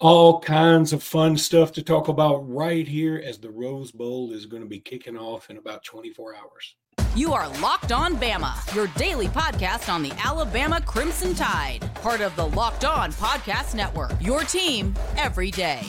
All kinds of fun stuff to talk about right here as the Rose Bowl is going to be kicking off in about 24 hours. You are Locked On Bama, your daily podcast on the Alabama Crimson Tide, part of the Locked On Podcast Network. Your team every day.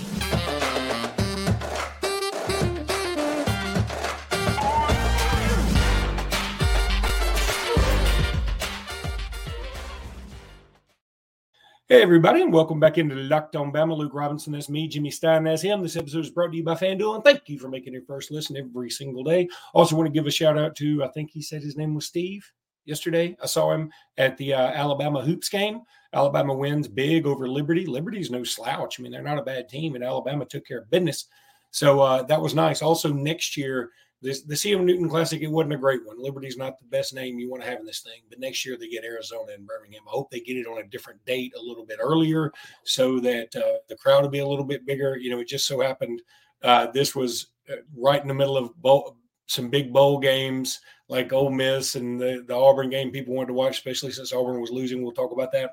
Hey, everybody, and welcome back into Locked on Bama. Luke Robinson, that's me. Jimmy Stein, that's him. This episode is brought to you by FanDuel, and thank you for making your first listen every single day. Also, want to give a shout out to, I think he said his name was Steve yesterday. I saw him at the uh, Alabama Hoops game. Alabama wins big over Liberty. Liberty's no slouch. I mean, they're not a bad team, and Alabama took care of business. So uh, that was nice. Also, next year, this, the CM Newton Classic, it wasn't a great one. Liberty's not the best name you want to have in this thing, but next year they get Arizona and Birmingham. I hope they get it on a different date a little bit earlier so that uh, the crowd will be a little bit bigger. You know, it just so happened uh, this was uh, right in the middle of bowl, some big bowl games like Ole Miss and the, the Auburn game people wanted to watch, especially since Auburn was losing. We'll talk about that.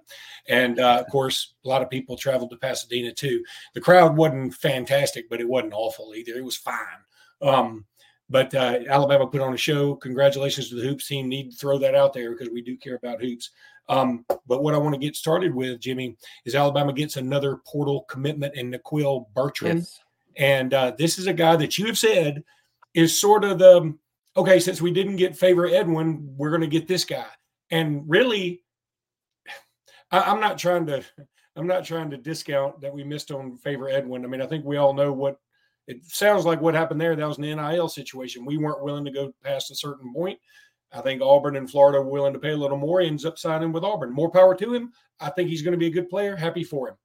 And uh, of course, a lot of people traveled to Pasadena too. The crowd wasn't fantastic, but it wasn't awful either. It was fine. Um, but uh, Alabama put on a show. Congratulations to the hoops team. Need to throw that out there because we do care about hoops. Um, but what I want to get started with, Jimmy, is Alabama gets another portal commitment in Naquil Bertrand. Yes. And uh, this is a guy that you have said is sort of the okay, since we didn't get Favor Edwin, we're going to get this guy. And really, I, I'm not trying to. I'm not trying to discount that we missed on Favor Edwin. I mean, I think we all know what it sounds like what happened there. That was an NIL situation. We weren't willing to go past a certain point. I think Auburn and Florida were willing to pay a little more. He ends up signing with Auburn. More power to him. I think he's going to be a good player. Happy for him.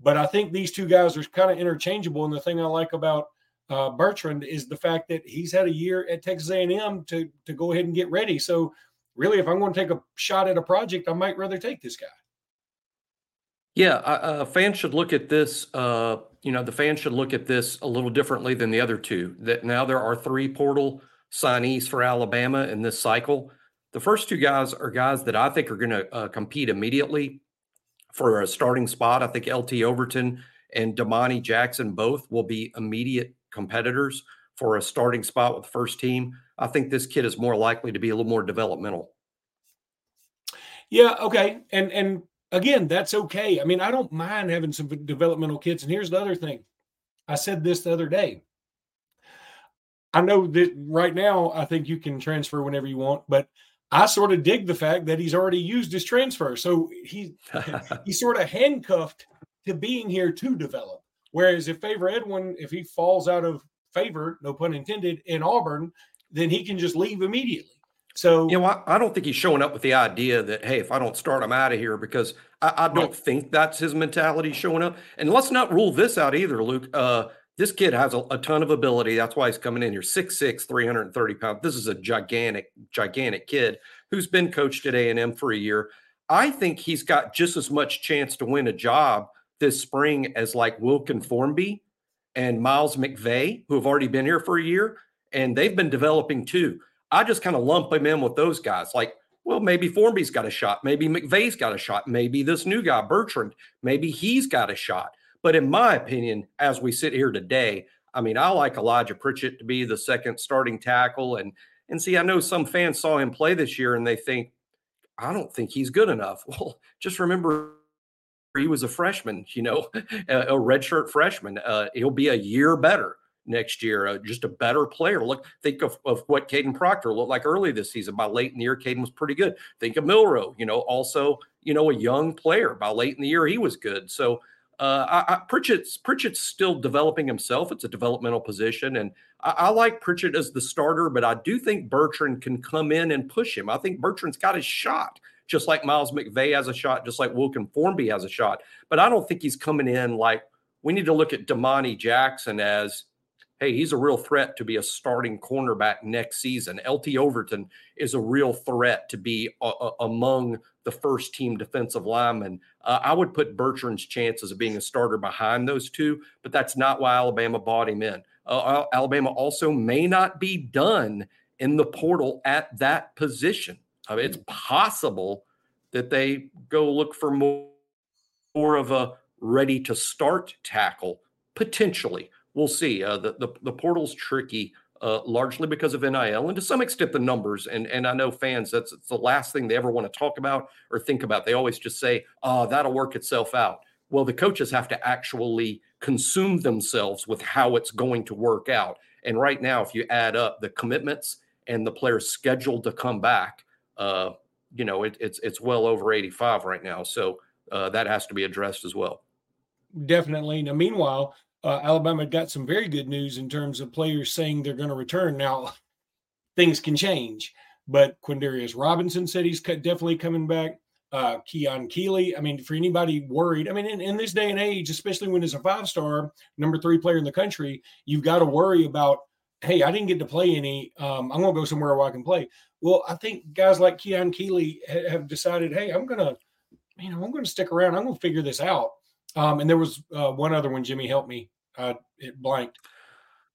But I think these two guys are kind of interchangeable. And the thing I like about uh, Bertrand is the fact that he's had a year at Texas A&M to to go ahead and get ready. So really, if I'm going to take a shot at a project, I might rather take this guy. Yeah, uh, fans should look at this. Uh, you know, the fans should look at this a little differently than the other two. That now there are three portal signees for Alabama in this cycle. The first two guys are guys that I think are going to uh, compete immediately for a starting spot. I think LT Overton and Domani Jackson both will be immediate competitors for a starting spot with the first team. I think this kid is more likely to be a little more developmental. Yeah, okay. And and again, that's okay. I mean, I don't mind having some developmental kids. And here's the other thing I said this the other day. I know that right now, I think you can transfer whenever you want, but I sort of dig the fact that he's already used his transfer. So he he's sort of handcuffed to being here to develop. Whereas if Favor Edwin, if he falls out of favor, no pun intended, in Auburn, then he can just leave immediately. So you know, I, I, don't think he's showing up with the idea that hey, if I don't start, I'm out of here because I, I don't right. think that's his mentality showing up. And let's not rule this out either, Luke. Uh, this kid has a, a, ton of ability. That's why he's coming in here 6'6", 330 pounds. This is a gigantic, gigantic kid who's been coached at A&M for a year. I think he's got just as much chance to win a job this spring as like Wilkin Formby and Miles McVay, who have already been here for a year, and they've been developing too. I just kind of lump him in with those guys. Like, well, maybe Formby's got a shot. Maybe McVay's got a shot. Maybe this new guy, Bertrand, maybe he's got a shot. But in my opinion, as we sit here today, I mean, I like Elijah Pritchett to be the second starting tackle. And and see, I know some fans saw him play this year and they think, I don't think he's good enough. Well, just remember he was a freshman, you know, a, a redshirt freshman. Uh, he'll be a year better next year. Uh, just a better player. Look, think of, of what Kadyn Proctor looked like early this season. By late in the year, Kadyn was pretty good. Think of Milroe, you know, also, you know, a young player. By late in the year, he was good. So uh, I, I, Pritchett's Pritchett's still developing himself. It's a developmental position, and I, I, like Pritchett as the starter, but I do think Bertrand can come in and push him. I think Bertrand's got his shot, just like Miles McVay has a shot, just like Wilkin Formby has a shot. But I don't think he's coming in like we need to look at Domani Jackson as hey, he's a real threat to be a starting cornerback next season. LT Overton is a real threat to be a, a, among the first team defensive linemen. Uh, I would put Bertrand's chances of being a starter behind those two, but that's not why Alabama bought him in. Uh, Alabama also may not be done in the portal at that position. I mean, it's possible that they go look for more, more of a ready to start tackle potentially. We'll see. Uh, the, the the portal's tricky. Uh, largely because of NIL and to some extent the numbers. And and I know fans that's the last thing they ever want to talk about or think about. They always just say, "Oh, that'll work itself out." Well, the coaches have to actually consume themselves with how it's going to work out. And right now, if you add up the commitments and the players scheduled to come back, uh, you know, it, it's it's well over 85 right now. So uh, that has to be addressed as well. Definitely. Now, meanwhile, uh, Alabama got some very good news in terms of players saying they're going to return. Now, things can change, but Quandarius Robinson said he's definitely coming back uh, Keon Keeley. I mean, for anybody worried, I mean, in, in this day and age, especially when it's a five star, number three player in the country, you've got to worry about, hey, I didn't get to play any. Um, I'm going to go somewhere where I can play. Well, I think guys like Keon Keeley ha- have decided, hey, I'm going to, you know, I'm going to stick around. I'm going to figure this out. Um, and there was uh, one other one, Jimmy, help me. Uh, it blanked.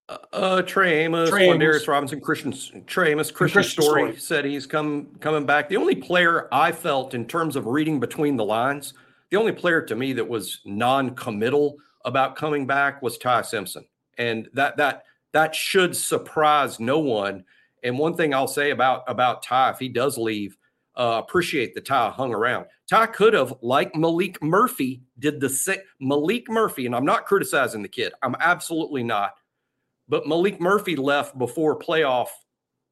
Uh, uh, Trey Amos, Trey Amos. Robinson, Christian Trey Amos, Christian, Christian Story, Story said he's come coming back. The only player I felt in terms of reading between the lines, the only player to me that was non-committal about coming back was Ty Simpson, and that that that should surprise no one. And one thing I'll say about about Ty, if he does leave, uh, appreciate the Ty hung around. Ty could have, like Maalik Murphy did the same. Maalik Murphy, and I'm not criticizing the kid. I'm absolutely not but Maalik Murphy left before playoff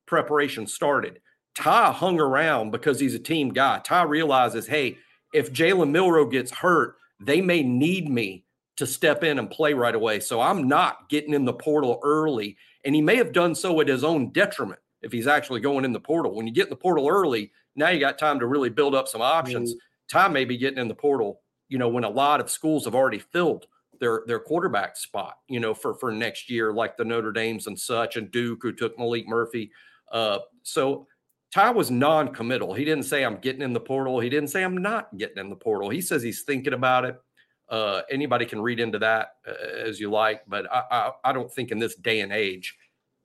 preparation started. Ty hung around because he's a team guy. Ty realizes, hey, if Jalen Milroe gets hurt, they may need me to step in and play right away. So I'm not getting in the portal early. And he may have done so at his own detriment if he's actually going in the portal. When you get in the portal early, now you got time to really build up some options. Mm-hmm. Ty may be getting in the portal, you know, when a lot of schools have already filled their their quarterback spot, you know, for for next year, like the Notre Dames and such, and Duke who took Maalik Murphy. Uh, so Ty was non-committal. He didn't say I'm getting in the portal. He didn't say I'm not getting in the portal. He says he's thinking about it. Uh, anybody can read into that uh, as you like, but I, I, I don't think in this day and age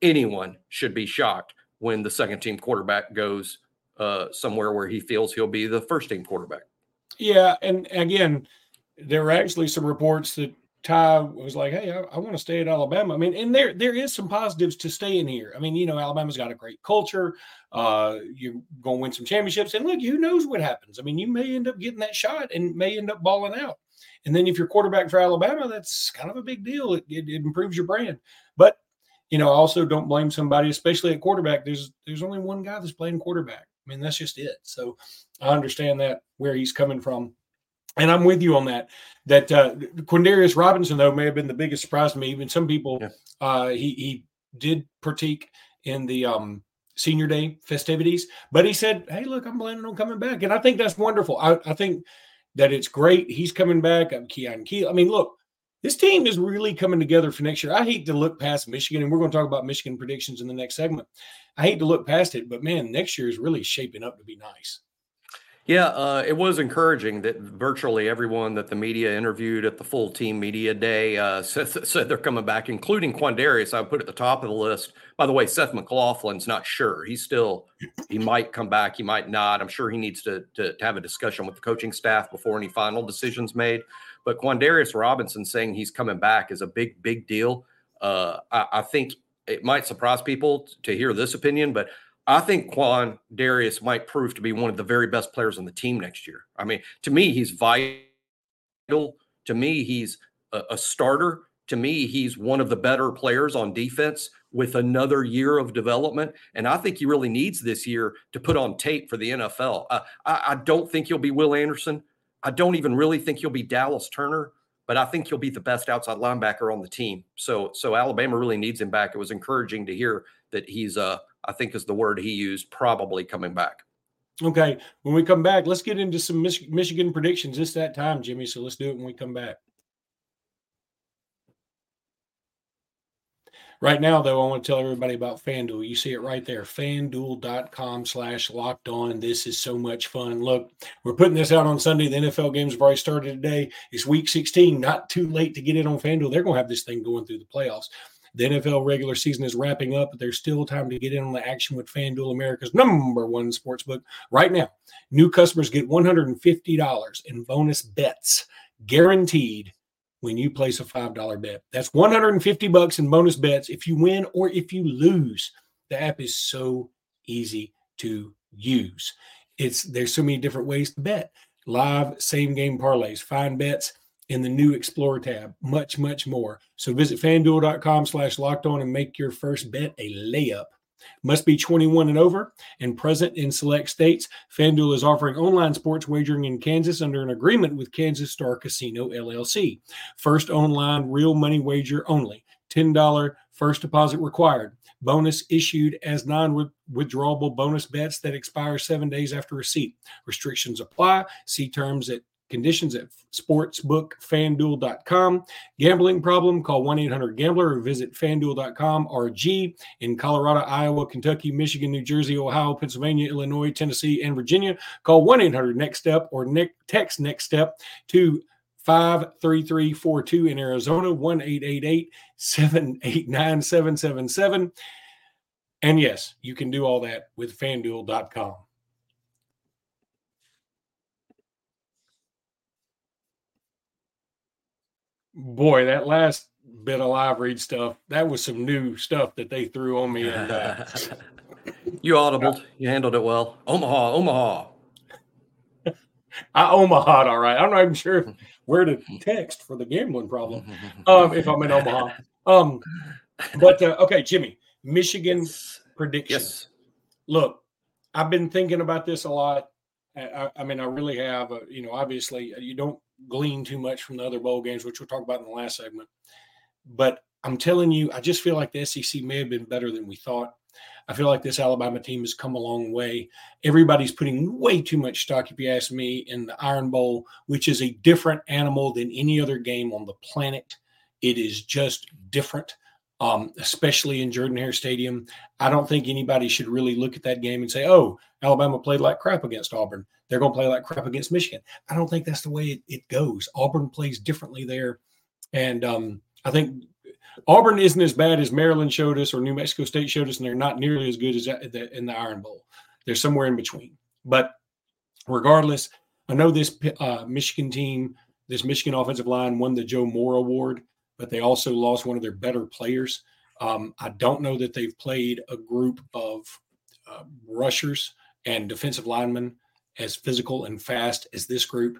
anyone should be shocked when the second team quarterback goes uh, somewhere where he feels he'll be the first team quarterback. Yeah, and again, there were actually some reports that Ty was like, "Hey, I, I want to stay at Alabama." I mean, and there there is some positives to staying here. I mean, you know, Alabama's got a great culture. Uh, you're going to win some championships, and look, who knows what happens? I mean, you may end up getting that shot and may end up balling out. And then if you're quarterback for Alabama, that's kind of a big deal. It, it, it improves your brand. But you know, also don't blame somebody, especially at quarterback. There's there's only one guy that's playing quarterback. I mean, that's just it. So I understand that where he's coming from. And I'm with you on that. That uh, Quandarius Robinson, though, may have been the biggest surprise to me. Even some people, yeah. uh, he he did partake in the um, senior day festivities, but he said, "Hey, look, I'm planning on coming back," and I think that's wonderful. I, I think that it's great. He's coming back. I'm Keon Keel. I mean, look, this team is really coming together for next year. I hate to look past Michigan, and we're going to talk about Michigan predictions in the next segment. I hate to look past it, but man, next year is really shaping up to be nice. Yeah, uh, it was encouraging that virtually everyone that the media interviewed at the full team media day uh, said, said, they're coming back, including Quandarius. I put at the top of the list. By the way, Seth McLaughlin's not sure. He's still, he might come back, he might not. I'm sure he needs to, to, to have a discussion with the coaching staff before any final decisions made. But Quandarius Robinson saying he's coming back is a big, big deal. Uh, I, I think it might surprise people to hear this opinion, but I think Quan Darius might prove to be one of the very best players on the team next year. I mean, to me, he's vital. To me, he's a, a, starter. To me, he's one of the better players on defense with another year of development. And I think he really needs this year to put on tape for the NFL. Uh, I, I don't think he'll be Will Anderson. I don't even really think he'll be Dallas Turner but I think he'll be the best outside linebacker on the team. So so Alabama really needs him back. It was encouraging to hear that he's uh I think is the word he used, probably coming back. Okay. When we come back, let's get into some Mich- Michigan predictions. It's that time, Jimmy. So let's do it when we come back. Right now, though, I want to tell everybody about FanDuel. You see it right there, fanduel.com slash locked on. This is so much fun. Look, we're putting this out on Sunday. The NFL games have already started today. It's week 16, not too late to get in on FanDuel. They're going to have this thing going through the playoffs. The NFL regular season is wrapping up, but there's still time to get in on the action with FanDuel, America's number one sports book. Right now, new customers get $150 in bonus bets guaranteed when you place a $5 bet. That's 150 bucks in bonus bets if you win or if you lose. The app is so easy to use. It's there's so many different ways to bet. Live same game parlays, find bets in the new Explore tab, much, much more. So visit fanduel.com slash locked on and make your first bet a layup. Must be 21 and over and present in select states. FanDuel is offering online sports wagering in Kansas under an agreement with Kansas Star Casino LLC. First online real money wager only. $10 first deposit required. Bonus issued as non withdrawable bonus bets that expire seven days after receipt. Restrictions apply. See terms at conditions at sportsbookfanduel.com. Gambling problem? Call 1 800 Gambler or visit fanduel.com. RG in Colorado, Iowa, Kentucky, Michigan, New Jersey, Ohio, Pennsylvania, Illinois, Tennessee, and Virginia. Call 1 800 Next Step or text Next Step to 53342 in Arizona, 1 789 777. And yes, you can do all that with fanduel.com. boy, that last bit of live read stuff, that was some new stuff that they threw on me. And uh, you audibled, you handled it well. Omaha, Omaha. I Omaha, all right. I'm not even sure where to text for the gambling problem um, if I'm in Omaha. Um, but uh, okay, Jimmy, Michigan predictions. Yes. Look, I've been thinking about this a lot. I, I mean, I really have. Uh, you know, obviously, you don't glean too much from the other bowl games, which we'll talk about in the last segment. But I'm telling you, I just feel like the SEC may have been better than we thought. I feel like this Alabama team has come a long way. Everybody's putting way too much stock, if you ask me, in the Iron Bowl, which is a different animal than any other game on the planet. It is just different, um, especially in Jordan Hare Stadium. I don't think anybody should really look at that game and say, oh, Alabama played like crap against Auburn. They're going to play like crap against Michigan. I don't think that's the way it, it goes. Auburn plays differently there. And um, I think Auburn isn't as bad as Maryland showed us or New Mexico State showed us, and they're not nearly as good as in the Iron Bowl. They're somewhere in between. But regardless, I know this uh, Michigan team, this Michigan offensive line won the Joe Moore Award, but they also lost one of their better players. Um, I don't know that they've played a group of uh, rushers and defensive linemen as physical and fast as this group.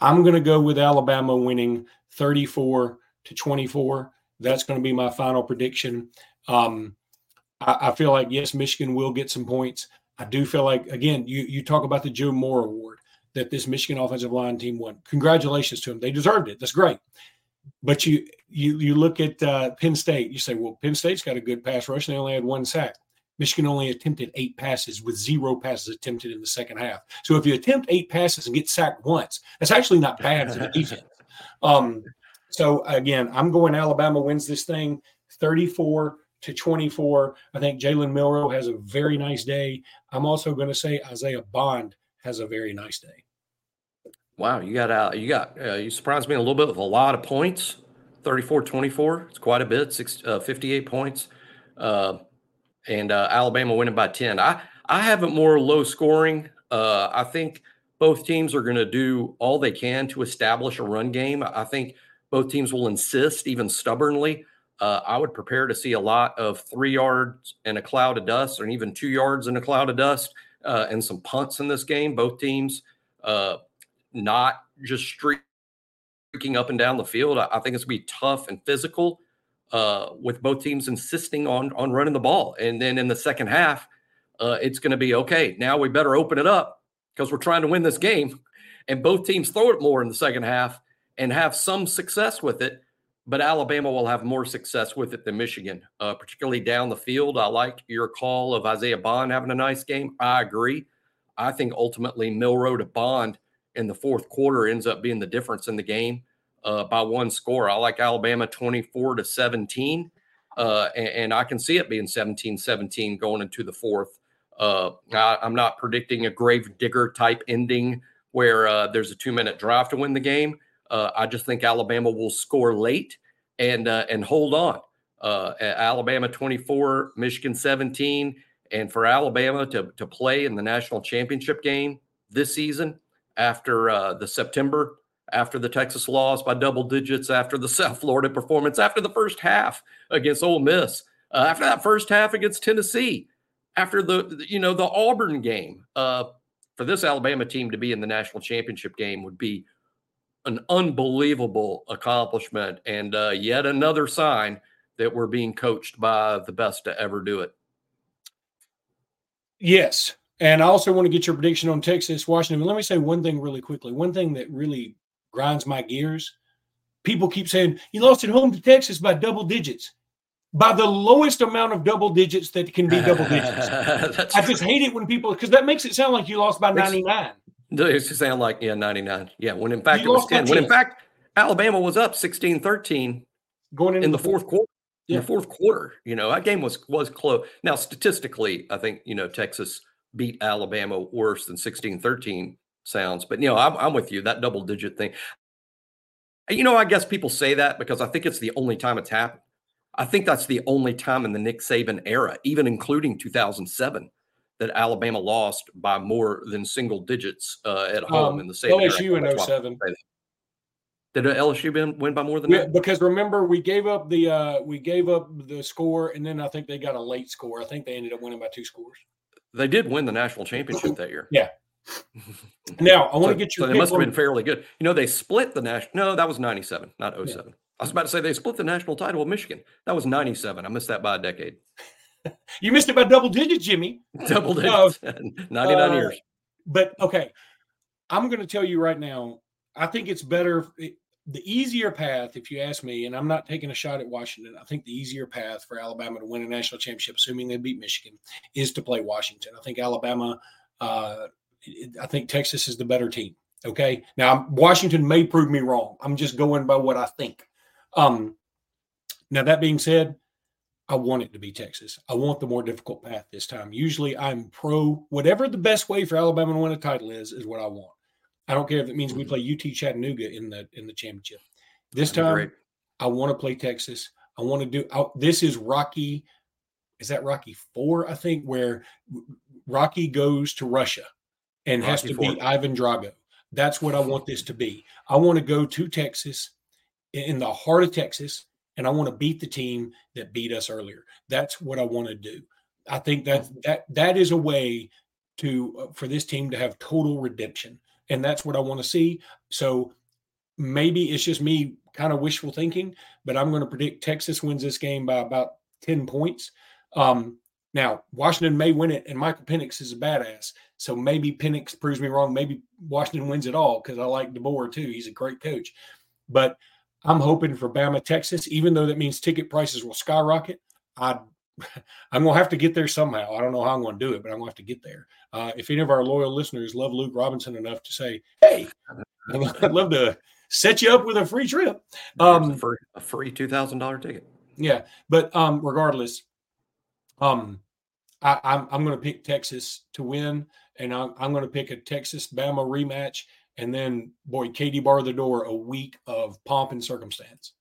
I'm going to go with Alabama winning 34 to 24. That's going to be my final prediction. Um, I, I, feel like yes, Michigan will get some points. I do feel like again, you you talk about the Joe Moore Award that this Michigan offensive line team won. Congratulations to them; they deserved it. That's great. But you you you look at uh, Penn State. You say, well, Penn State's got a good pass rush, and they only had one sack. Michigan only attempted eight passes with zero passes attempted in the second half. So if you attempt eight passes and get sacked once, that's actually not bad for the defense. Um, so again, I'm going Alabama wins this thing 34 to 24. I think Jalen Milroe has a very nice day. I'm also going to say Isaiah Bond has a very nice day. Wow, you got out. Uh, you got uh, you surprised me a little bit with a lot of points. 34 24. It's quite a bit. Six, uh, 58 points. Uh, and uh, Alabama winning by 10. I, I have it more low scoring. Uh, I think both teams are going to do all they can to establish a run game. I think both teams will insist, even stubbornly. Uh, I would prepare to see a lot of three yards and a cloud of dust, or even two yards in a cloud of dust, uh, and some punts in this game. Both teams uh, not just streaking up and down the field. I, I think it's going to be tough and physical uh, with both teams insisting on on running the ball. And then in the second half, uh, it's going to be okay. Now we better open it up because we're trying to win this game. And both teams throw it more in the second half and have some success with it. But Alabama will have more success with it than Michigan, uh, particularly down the field. I like your call of Isaiah Bond having a nice game. I agree. I think ultimately Milroe to Bond in the fourth quarter ends up being the difference in the game uh, by one score. I like Alabama 24 to 17. Uh, and, and, I can see it being 17 17 going into the fourth. Uh, I, am not predicting a grave digger type ending where uh, there's a two minute drive to win the game. Uh, I just think Alabama will score late and uh, and hold on. Alabama 24, Michigan 17. And for Alabama to, to play in the national championship game this season after the September after the Texas loss by double digits, after the South Florida performance, after the first half against Ole Miss, uh, after that first half against Tennessee, after the you know the Auburn game. Uh, for this Alabama team to be in the national championship game would be an unbelievable accomplishment and uh, yet another sign that we're being coached by the best to ever do it. Yes. And I also want to get your prediction on Texas, Washington. Let me say one thing really quickly. One thing that really grinds my gears. People keep saying, you lost at home to Texas by double digits, by the lowest amount of double digits that can be double digits. I just hate it when people, because that makes it sound like you lost by 99. It just sound like, yeah, 99. Yeah, when in fact you it was 10. When in fact, Alabama was up 16 13 going in the, the fourth quarter. Yeah. In the fourth quarter, you know, that game was was close. Now, statistically, I think, you know, Texas beat Alabama worse than 16 13 sounds. But you know, I'm, I'm, with you. That double digit thing. You know, I guess people say that because I think it's the only time it's happened. I think that's the only time in the Nick Saban era, even including 2007, that Alabama lost by more than single digits uh, at home um, in the Saban LSU era. in 07. Did LSU win by more than yeah, that? Because remember, we gave up the uh, we gave up the score, and then I think they got a late score. I think they ended up winning by two scores. They did win the national championship that year. Yeah, now I want so, to get your. So they must have been fairly good. You know, they split the national. No, that was '97, not 07. Yeah. I was about to say they split the national title with Michigan. That was '97. I missed that by a decade. you missed it by double digits, Jimmy. Double digits. Uh, 99 uh, years. But okay, I'm going to tell you right now. I think it's better. It, the easier path, if you ask me, and I'm not taking a shot at Washington, I think the easier path for Alabama to win a national championship, assuming they beat Michigan, is to play Washington. I think Alabama uh, I think Texas is the better team. Okay. Now, Washington may prove me wrong. I'm just going by what I think. Um, now, that being said, I want it to be Texas. I want the more difficult path this time. Usually, I'm pro whatever the best way for Alabama to win a title is, is what I want. I don't care if it means we play UT Chattanooga in the in the championship. This time, I want to play Texas. I want to do. I, this is Rocky. Is that Rocky Four? I think where Rocky goes to Russia and has to beat Ivan Drago. That's what I want this to be. I want to go to Texas in the heart of Texas and I want to beat the team that beat us earlier. That's what I want to do. I think that that that is a way to uh, for this team to have total redemption and that's what I want to see. So maybe it's just me kind of wishful thinking, but I'm going to predict Texas wins this game by about 10 points. Um, now, Washington may win it, and Michael Penix is a badass. So maybe Penix proves me wrong. Maybe Washington wins it all because I like DeBoer too. He's a great coach. But I'm hoping for Bama, Texas, even though that means ticket prices will skyrocket. I, I'm going to have to get there somehow. I don't know how I'm going to do it, but I'm going to have to get there. Uh, if any of our loyal listeners love Luke Robinson enough to say, hey, I'd love to set you up with a free trip. Um, a free, a free $2,000 ticket. Yeah. But um, regardless, um, I, am I'm, I'm going to pick Texas to win, and I'm, I'm going to pick a Texas Bama rematch, and then boy, Katie bar the door a week of pomp and circumstance.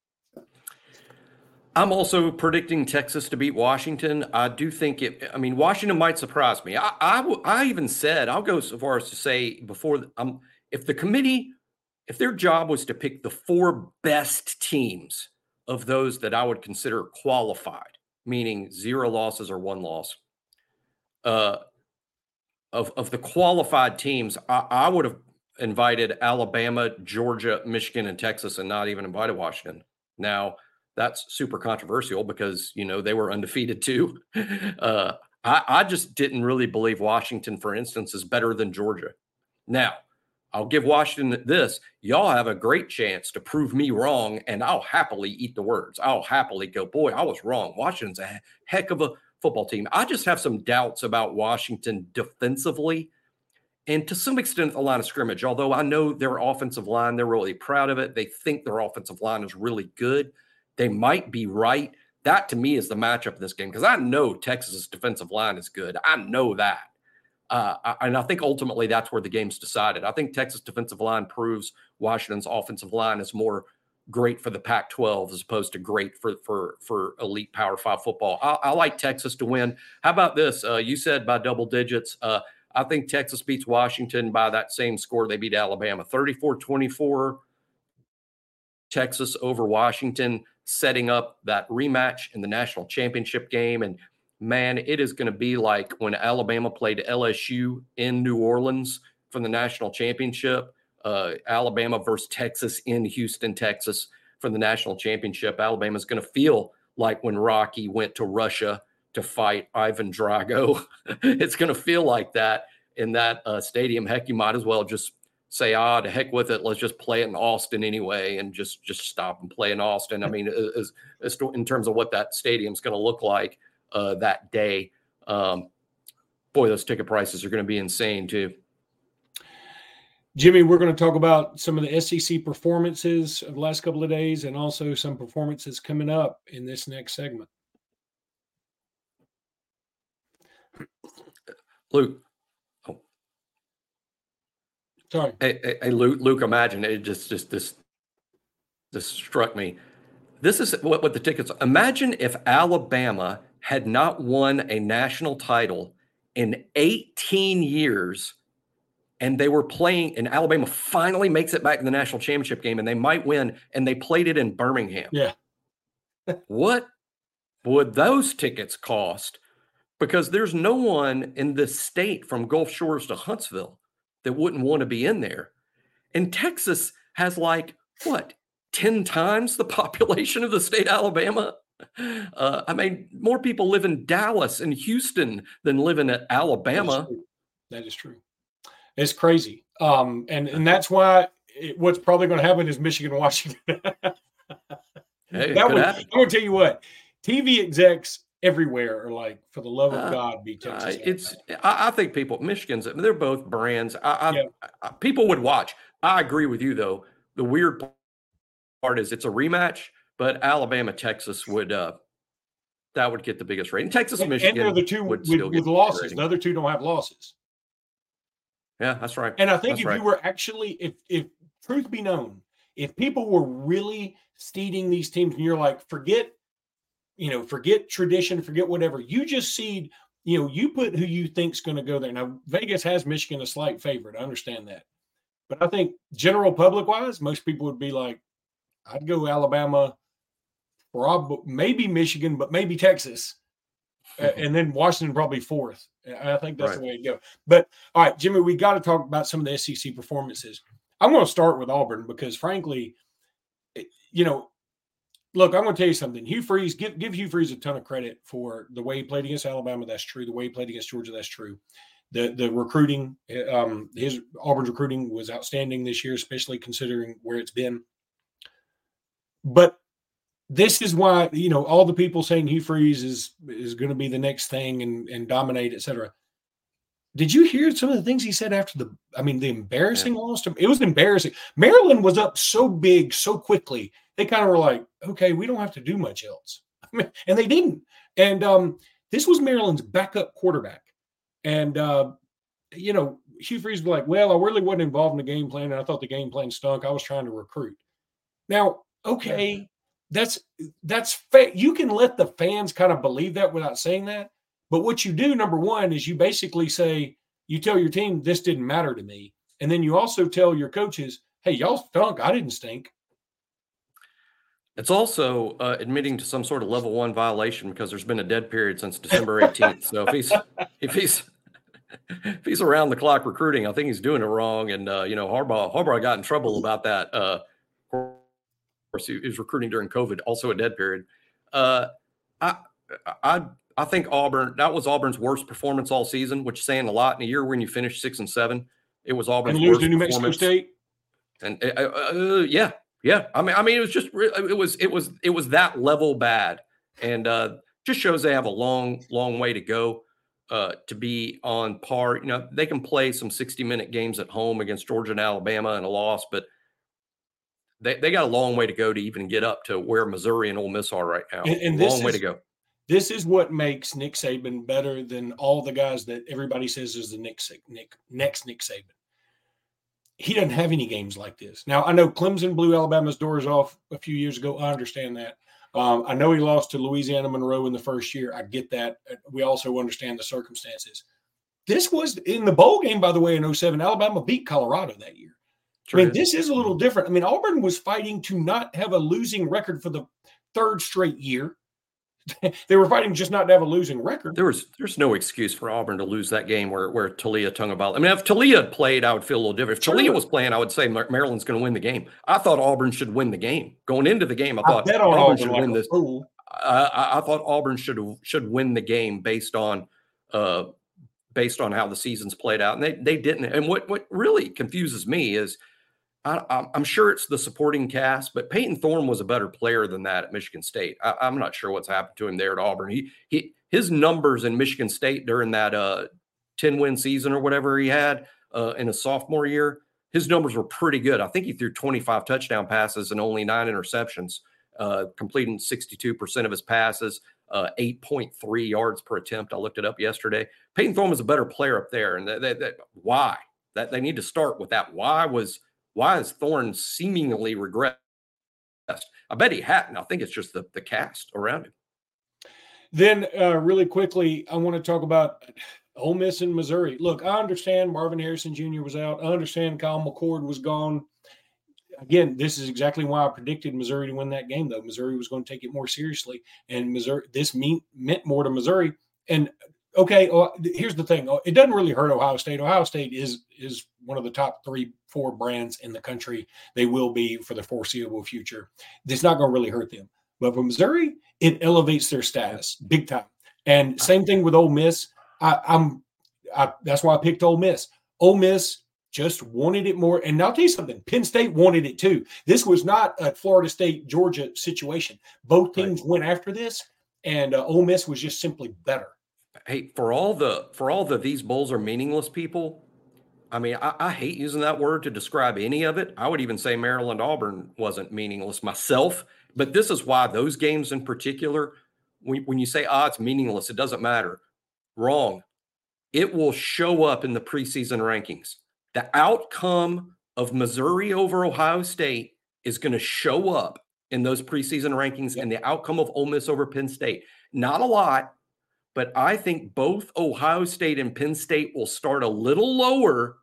I'm also predicting Texas to beat Washington. I do think it. I mean, Washington might surprise me. I, I, I even said I'll go so far as to say before um, if the committee, if their job was to pick the four best teams of those that I would consider qualified, meaning zero losses or one loss. Uh, of of the qualified teams, I, I would have invited Alabama, Georgia, Michigan, and Texas, and not even invited Washington. Now that's super controversial because you know they were undefeated too. Uh, I, I just didn't really believe Washington, for instance, is better than Georgia. Now, I'll give Washington this. Y'all have a great chance to prove me wrong, and I'll happily eat the words. I'll happily go, boy, I was wrong. Washington's a heck of a football team. I just have some doubts about Washington defensively and to some extent the line of scrimmage. Although I know their offensive line, they're really proud of it. They think their offensive line is really good. They might be right. That to me is the matchup of this game because I know Texas's defensive line is good. I know that. Uh, and I think ultimately that's where the game's decided. I think Texas defensive line proves Washington's offensive line is more great for the Pac-12 as opposed to great for for for elite Power Five football. I, I like Texas to win. How about this? Uh, you said by double digits. Uh, I think Texas beats Washington by that same score they beat Alabama, 34-24, Texas over Washington, setting up that rematch in the national championship game. And man, it is going to be like when Alabama played LSU in New Orleans for the national championship, uh, Alabama versus Texas in Houston, Texas for the national championship. Alabama is going to feel like when Rocky went to Russia to fight Ivan Drago. it's going to feel like that in that uh, stadium. Heck, you might as well just say, ah, to heck with it. Let's just play it in Austin anyway, and just just stop and play in Austin. I mean, as, as in terms of what that stadium's going to look like uh, that day. Um, boy, those ticket prices are going to be insane too. Jimmy, we're going to talk about some of the SEC performances of the last couple of days and also some performances coming up in this next segment. Luke. Oh. Sorry. Hey, hey, hey, Luke, Luke, imagine it just, just this, this struck me. This is what, what the tickets, imagine if Alabama had not won a national title in 18 years and they were playing and Alabama finally makes it back in the national championship game and they might win and they played it in Birmingham. Yeah. what would those tickets cost? Because there's no one in the state from Gulf Shores to Huntsville that wouldn't want to be in there. And Texas has like what 10 times the population of the state of Alabama. Uh, I mean, more people live in Dallas and Houston than live in Alabama. That is true. That is true. It's crazy. Um, and and that's why it, what's probably going to happen is Michigan, Washington. hey, that would, I'm going to tell you what, TV execs everywhere are like, for the love of uh, God, be Texas. Uh, it's. I, I, think people, Michigan's. They're both brands. I, I, yeah. I, people would watch. I agree with you though. The weird part is it's a rematch, but Alabama, Texas would. uh that would get the biggest rating. Texas and, Michigan. And they're the two with, with losses. The other two don't have losses. Yeah, that's right. And I think that's if right. you were actually, if if truth be known, if people were really seeding these teams, and you're like, forget, you know, forget tradition, forget whatever, you just seed, you know, you put who you think's going to go there. Now Vegas has Michigan a slight favorite. I understand that, but I think general public wise, most people would be like, I'd go Alabama, probably maybe Michigan, but maybe Texas and then Washington probably fourth. I think that's right. the way to go. But all right, Jimmy, we got to talk about some of the SEC performances. I'm going to start with Auburn because, frankly, you know, look, I'm going to tell you something. Hugh Freeze, give give Hugh Freeze a ton of credit for the way he played against Alabama. That's true. The way he played against Georgia. That's true. The the recruiting, um, his Auburn's recruiting was outstanding this year, especially considering where it's been. But this is why you know all the people saying Hugh Freeze is is going to be the next thing and and dominate, etc. Did you hear some of the things he said after the? I mean, the embarrassing yeah. loss. To, it was embarrassing. Maryland was up so big so quickly. They kind of were like, okay, we don't have to do much else, and they didn't. And um, this was Maryland's backup quarterback, and uh, you know, Hugh Freeze was like, well, I really wasn't involved in the game plan, and I thought the game plan stunk. I was trying to recruit. Now, okay, that's that's fa- you can let the fans kind of believe that without saying that. But what you do, number one, is you basically say you tell your team this didn't matter to me, and then you also tell your coaches, "Hey, y'all stunk. I didn't stink." It's also uh, admitting to some sort of level one violation because there's been a dead period since December 18th. so if he's if he's if he's around the clock recruiting, I think he's doing it wrong. And uh, you know, Harbaugh Harbaugh got in trouble about that. Uh, course, he was recruiting during COVID, also a dead period. Uh, I, I, I think Auburn. That was Auburn's worst performance all season, which is saying a lot in a year when you finish six and seven. It was Auburn's and worst to New Mexico State. And uh, uh, yeah, yeah. I mean, I mean, it was just it was it was it was that level bad, and uh, just shows they have a long long way to go. Uh, to be on par, you know, they can play some 60 minute games at home against Georgia and Alabama and a loss, but they, they got a long way to go to even get up to where Missouri and Ole Miss are right now. And, and long is, way to go. This is what makes Nick Saban better than all the guys that everybody says is the Nick, Nick next Nick Saban. He doesn't have any games like this. Now I know Clemson blew Alabama's doors off a few years ago. I understand that. Um, I know he lost to Louisiana Monroe in the first year. I get that. We also understand the circumstances. This was in the bowl game, by the way, in 07. Alabama beat Colorado that year. I mean, this is a little different. I mean, Auburn was fighting to not have a losing record for the third straight year. they were fighting just not to have a losing record. There was there's no excuse for Auburn to lose that game where where Taulia Tagovailoa. I mean, if Taulia played, I would feel a little different. If sure. Taulia was playing, I would say Maryland's going to win the game. I thought Auburn should win the game going into the game. I thought I Auburn, Auburn, should like win this. I, I, thought Auburn should should win the game based on uh, based on how the season's played out, and they they didn't. And what what really confuses me is I, am sure it's the supporting cast, but Payton Thorne was a better player than that at Michigan State. I, am not sure what's happened to him there at Auburn. He he his numbers in Michigan State during that uh, 10 win season or whatever he had uh, in his sophomore year, his numbers were pretty good. I think he threw 25 touchdown passes and only nine interceptions, uh, completing 62% of his passes, uh, 8.3 yards per attempt. I looked it up yesterday. Payton Thorne was a better player up there, and that, why that they need to start with that. Why was why is Thorne seemingly regressed? I bet he hadn't. I think it's just the, the cast around him. Then, uh, really quickly, I want to talk about Ole Miss and Missouri. Look, I understand Marvin Harrison Jr. was out. I understand Kyle McCord was gone. Again, this is exactly why I predicted Missouri to win that game, though. Missouri was going to take it more seriously, and Missouri this mean, meant more to Missouri. And okay, here's the thing: it doesn't really hurt Ohio State. Ohio State is is one of the top three, four brands in the country. They will be for the foreseeable future. It's not going to really hurt them. But for Missouri, it elevates their status big time. And same thing with Ole Miss. I, am that's why I picked Ole Miss. Ole Miss just wanted it more. And I'll tell you something: Penn State wanted it too. This was not a Florida State Georgia situation. Both teams right. went after this, and uh, Ole Miss was just simply better. Hey, for all the for all the these bowls are meaningless people, I mean, I, I, hate using that word to describe any of it. I would even say Maryland Auburn wasn't meaningless myself. But this is why those games in particular, when, when you say, ah, it's meaningless, it doesn't matter. Wrong. It will show up in the preseason rankings. The outcome of Missouri over Ohio State is going to show up in those preseason rankings yep. and the outcome of Ole Miss over Penn State. Not a lot, but I think both Ohio State and Penn State will start a little lower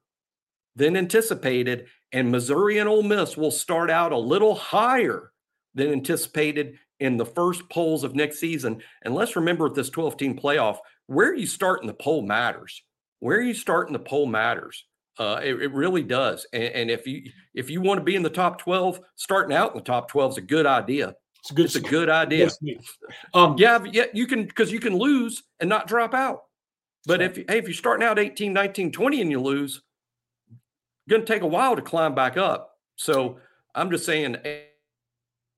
than anticipated, and Missouri and Ole Miss will start out a little higher than anticipated in the first polls of next season. And let's remember with this 12 team playoff, where you start in the poll matters. Where you start in the poll matters. Uh, it, it, really does. And, and, if you if you want to be in the top 12, starting out in the top 12 is a good idea. It's a good, it's a good idea. Um, yeah, yeah, you can because you can lose and not drop out. But if hey, if you're starting out 18, 19, 20 and you lose, going to take a while to climb back up. So I'm just saying,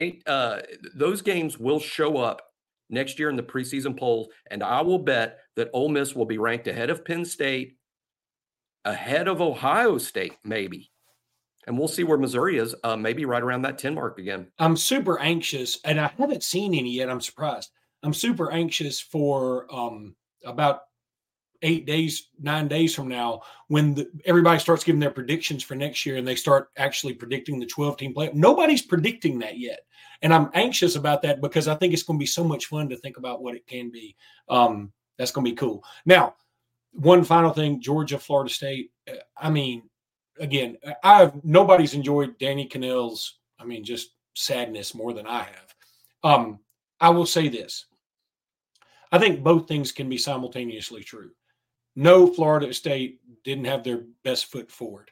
eight, uh, those games will show up next year in the preseason polls, and I will bet that Ole Miss will be ranked ahead of Penn State, ahead of Ohio State, maybe. And we'll see where Missouri is, uh, maybe right around that 10 mark again. I'm super anxious, and I haven't seen any yet. I'm surprised. I'm super anxious for um, about eight days, nine days from now, when the, everybody starts giving their predictions for next year and they start actually predicting the 12 team play. Nobody's predicting that yet. And I'm anxious about that because I think it's going to be so much fun to think about what it can be. Um, that's going to be cool. Now, one final thing Georgia, Florida State. Uh, I mean, again, I've nobody's enjoyed Danny Kanell's, I mean, just sadness more than I have. Um, I will say this. I think both things can be simultaneously true no, Florida State didn't have their best foot forward.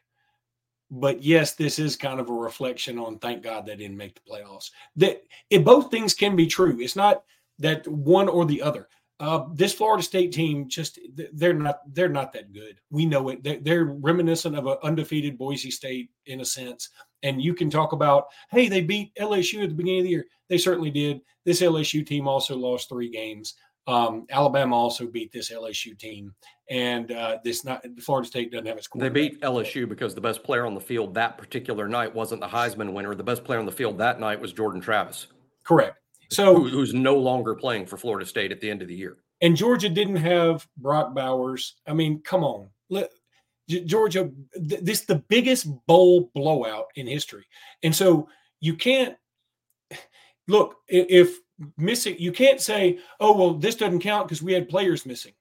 But yes, this is kind of a reflection on thank God they didn't make the playoffs. That it, both things can be true. It's not that one or the other. Uh, this Florida State team just they're not they're not that good. We know it. They're, they're reminiscent of an undefeated Boise State in a sense. And you can talk about, hey, they beat LSU at the beginning of the year. They certainly did. This LSU team also lost three games. Um, Alabama also beat this LSU team, and uh, this not Florida State doesn't have its. They beat LSU because the best player on the field that particular night wasn't the Heisman winner. The best player on the field that night was Jordan Travis. Correct. So Who, who's no longer playing for Florida State at the end of the year. And Georgia didn't have Brock Bowers. I mean, come on. Let, Georgia, th- this the biggest bowl blowout in history, and so you can't look if missing. You can't say, "Oh, well, this doesn't count because we had players missing."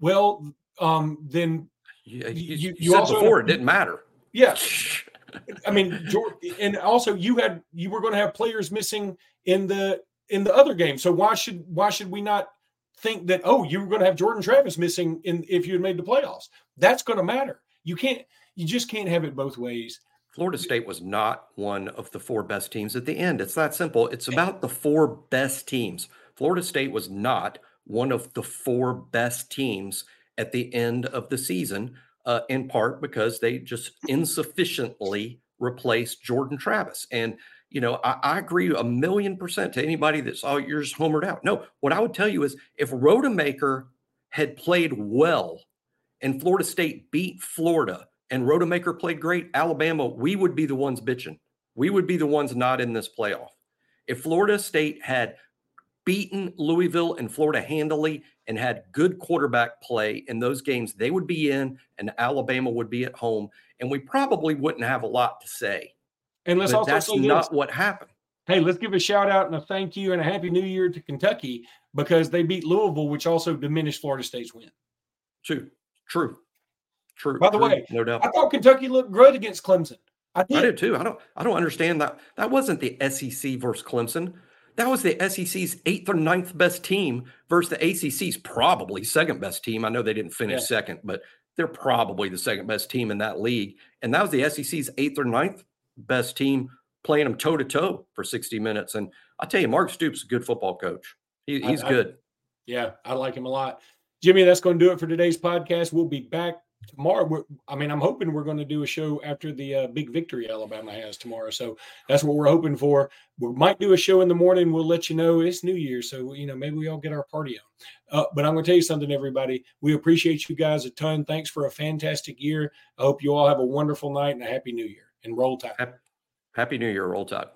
Well, um, then yeah, you, you, you, said also, before it didn't matter. Yeah. I mean, and also you had you were going to have players missing in the in the other game. So why should why should we not think that oh you were going to have Jordan Travis missing in if you had made the playoffs? That's going to matter. You can't you just can't have it both ways. Florida State was not one of the four best teams at the end. It's that simple. It's about the four best teams. Florida State was not one of the four best teams at the end of the season, uh, in part because they just insufficiently replaced Jordan Travis. And, you know, I, I agree a million percent to anybody that's all yours homered out. No, what I would tell you is if Rodemaker had played well and Florida State beat Florida and Rodemaker played great, Alabama, we would be the ones bitching. We would be the ones not in this playoff. If Florida State had beaten Louisville and Florida handily and had good quarterback play in those games, they would be in and Alabama would be at home. And we probably wouldn't have a lot to say. And let's but also that's not what happened. Hey, let's give a shout out and a thank you and a happy new year to Kentucky because they beat Louisville, which also diminished Florida State's win. True. True. True. By the true, way, no doubt. I thought Kentucky looked good against Clemson. I did. I did too. I don't. I don't understand that. That wasn't the SEC versus Clemson. That was the SEC's eighth or ninth best team versus the ACC's probably second best team. I know they didn't finish yeah. second, but they're probably the second best team in that league. And that was the SEC's eighth or ninth best team playing them toe to toe for 60 minutes. And I tell you, Mark Stoops is a good football coach. He, he's I, good. I, yeah, I like him a lot. Jimmy, that's going to do it for today's podcast. We'll be back tomorrow. I mean, I'm hoping we're going to do a show after the uh, big victory Alabama has tomorrow. So that's what we're hoping for. We might do a show in the morning. We'll let you know it's New Year, so you know maybe we all get our party on. Uh, but I'm going to tell you something, everybody. We appreciate you guys a ton. Thanks for a fantastic year. I hope you all have a wonderful night and a happy New Year. And roll tide. Happy New Year, roll tide.